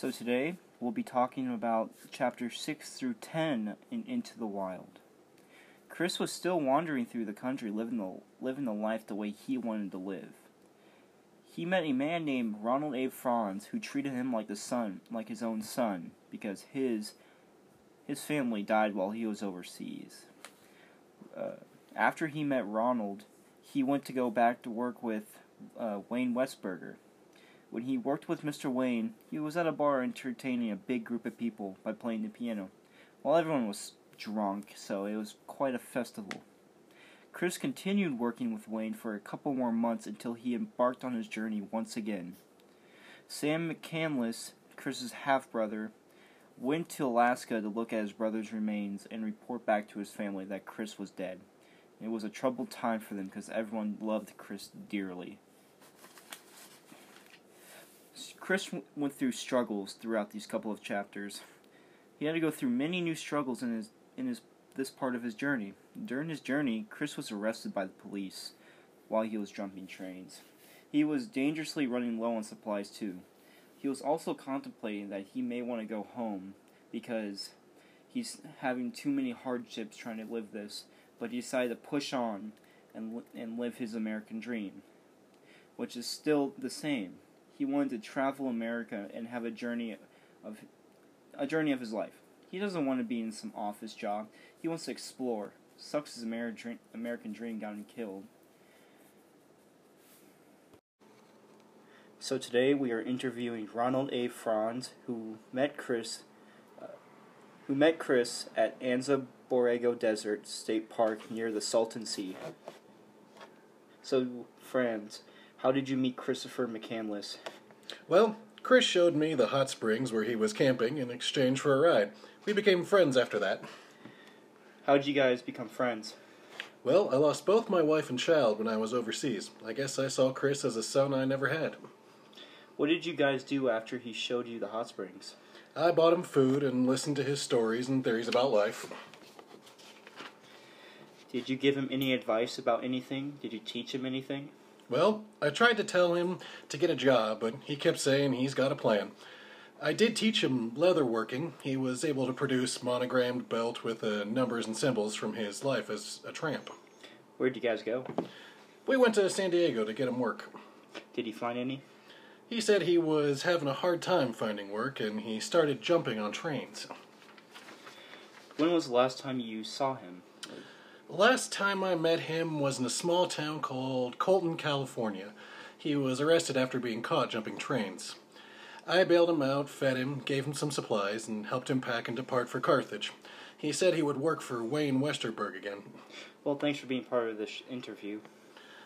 So today we'll be talking about chapter 6 through 10 in Into the Wild. Chris was still wandering through the country living the living the life the way he wanted to live. He met a man named Ronald A. Franz who treated him like the son, like his own son, because his his family died while he was overseas. Uh, after he met Ronald, he went to go back to work with uh, Wayne Westerberg. When he worked with Mr. Wayne, he was at a bar entertaining a big group of people by playing the piano, while everyone was drunk, so it was quite a festival. Chris continued working with Wayne for a couple more months until he embarked on his journey once again. Sam McCandless, Chris's half brother, went to Alaska to look at his brother's remains and report back to his family that Chris was dead. It was a troubled time for them because everyone loved Chris dearly. Chris went through struggles throughout these couple of chapters. He had to go through many new struggles in his in his this part of his journey. During his journey, Chris was arrested by the police while he was jumping trains. He was dangerously running low on supplies too. He was also contemplating that he may want to go home because he's having too many hardships trying to live this, but he decided to push on and and live his American dream, which is still the same. He wanted to travel America and have a journey of a journey of his life. He doesn't want to be in some office job. He wants to explore. Sucks his American dream got him killed. So today we are interviewing Ronald A. Franz, who met Chris, uh, who met Chris at Anza Borrego Desert State Park near the Salton Sea. So, Franz, how did you meet Christopher McCandless? Well, Chris showed me the hot springs where he was camping in exchange for a ride. We became friends after that. How did you guys become friends? Well, I lost both my wife and child when I was overseas. I guess I saw Chris as a son I never had. What did you guys do after he showed you the hot springs? I bought him food and listened to his stories and theories about life. Did you give him any advice about anything? Did you teach him anything? Well, I tried to tell him to get a job, but he kept saying he's got a plan. I did teach him leather working. He was able to produce monogrammed belt with uh, numbers and symbols from his life as a tramp. Where'd you guys go? We went to San Diego to get him work. Did he find any? He said he was having a hard time finding work and he started jumping on trains. When was the last time you saw him? Last time I met him was in a small town called Colton, California. He was arrested after being caught jumping trains. I bailed him out, fed him, gave him some supplies, and helped him pack and depart for Carthage. He said he would work for Wayne Westerberg again. Well, thanks for being part of this interview.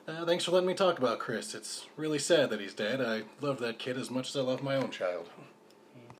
Uh, thanks for letting me talk about Chris. It's really sad that he's dead. I love that kid as much as I love my own child.